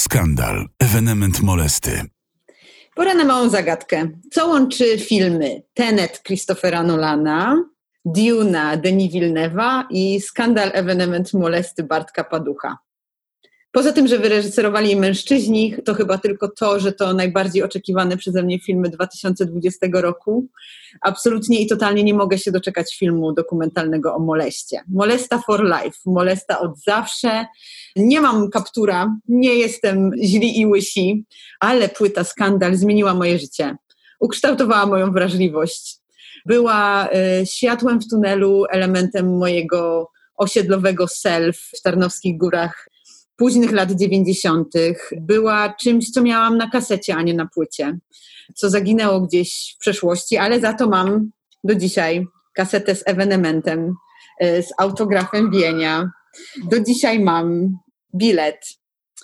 Skandal, ewenement molesty. Pora na małą zagadkę. Co łączy filmy Tenet Christophera Nolana, Duna Denis Villeneuve'a i Skandal, ewenement molesty Bartka Paducha? Poza tym, że wyreżyserowali mężczyźni, to chyba tylko to, że to najbardziej oczekiwane przeze mnie filmy 2020 roku. Absolutnie i totalnie nie mogę się doczekać filmu dokumentalnego o moleście. Molesta for life, molesta od zawsze. Nie mam kaptura, nie jestem źli i łysi, ale płyta Skandal zmieniła moje życie. Ukształtowała moją wrażliwość. Była y, światłem w tunelu, elementem mojego osiedlowego self w Tarnowskich Górach późnych lat 90. była czymś, co miałam na kasecie, a nie na płycie, co zaginęło gdzieś w przeszłości, ale za to mam do dzisiaj kasetę z ewenementem, e, z autografem Bienia. Do dzisiaj mam bilet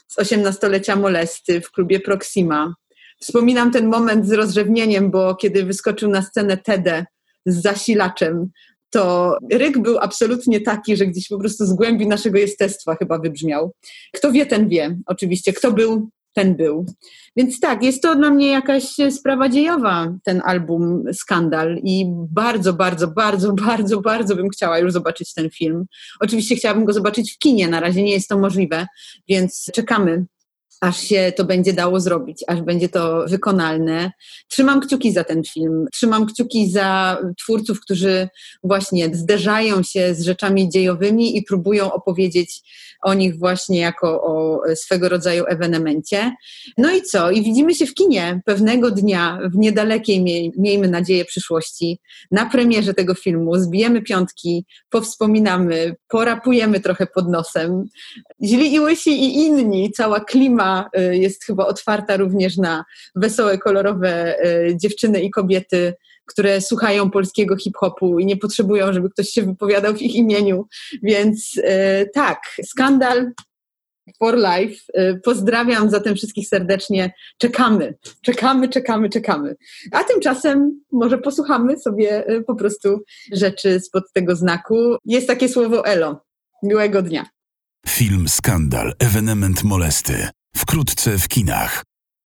z 18-lecia molesty w klubie Proxima. Wspominam ten moment z rozrzewnieniem, bo kiedy wyskoczył na scenę Tede z zasilaczem, to ryk był absolutnie taki, że gdzieś po prostu z głębi naszego jestestwa chyba wybrzmiał. Kto wie, ten wie. Oczywiście, kto był, ten był. Więc tak, jest to dla mnie jakaś sprawa dziejowa, ten album Skandal i bardzo, bardzo, bardzo, bardzo, bardzo bym chciała już zobaczyć ten film. Oczywiście chciałabym go zobaczyć w kinie, na razie nie jest to możliwe, więc czekamy aż się to będzie dało zrobić, aż będzie to wykonalne. Trzymam kciuki za ten film, trzymam kciuki za twórców, którzy właśnie zderzają się z rzeczami dziejowymi i próbują opowiedzieć o nich właśnie jako o swego rodzaju ewenemencie. No i co? I widzimy się w kinie pewnego dnia, w niedalekiej, miej, miejmy nadzieję, przyszłości, na premierze tego filmu. Zbijemy piątki, powspominamy, porapujemy trochę pod nosem. Źli i łysi i inni, cała klima y, jest chyba otwarta również na wesołe, kolorowe y, dziewczyny i kobiety które słuchają polskiego hip-hopu i nie potrzebują, żeby ktoś się wypowiadał w ich imieniu. Więc e, tak, skandal for life. Pozdrawiam zatem wszystkich serdecznie. Czekamy, czekamy, czekamy, czekamy. A tymczasem może posłuchamy sobie po prostu rzeczy spod tego znaku. Jest takie słowo elo. Miłego dnia. Film Skandal, ewenement molesty. Wkrótce w kinach.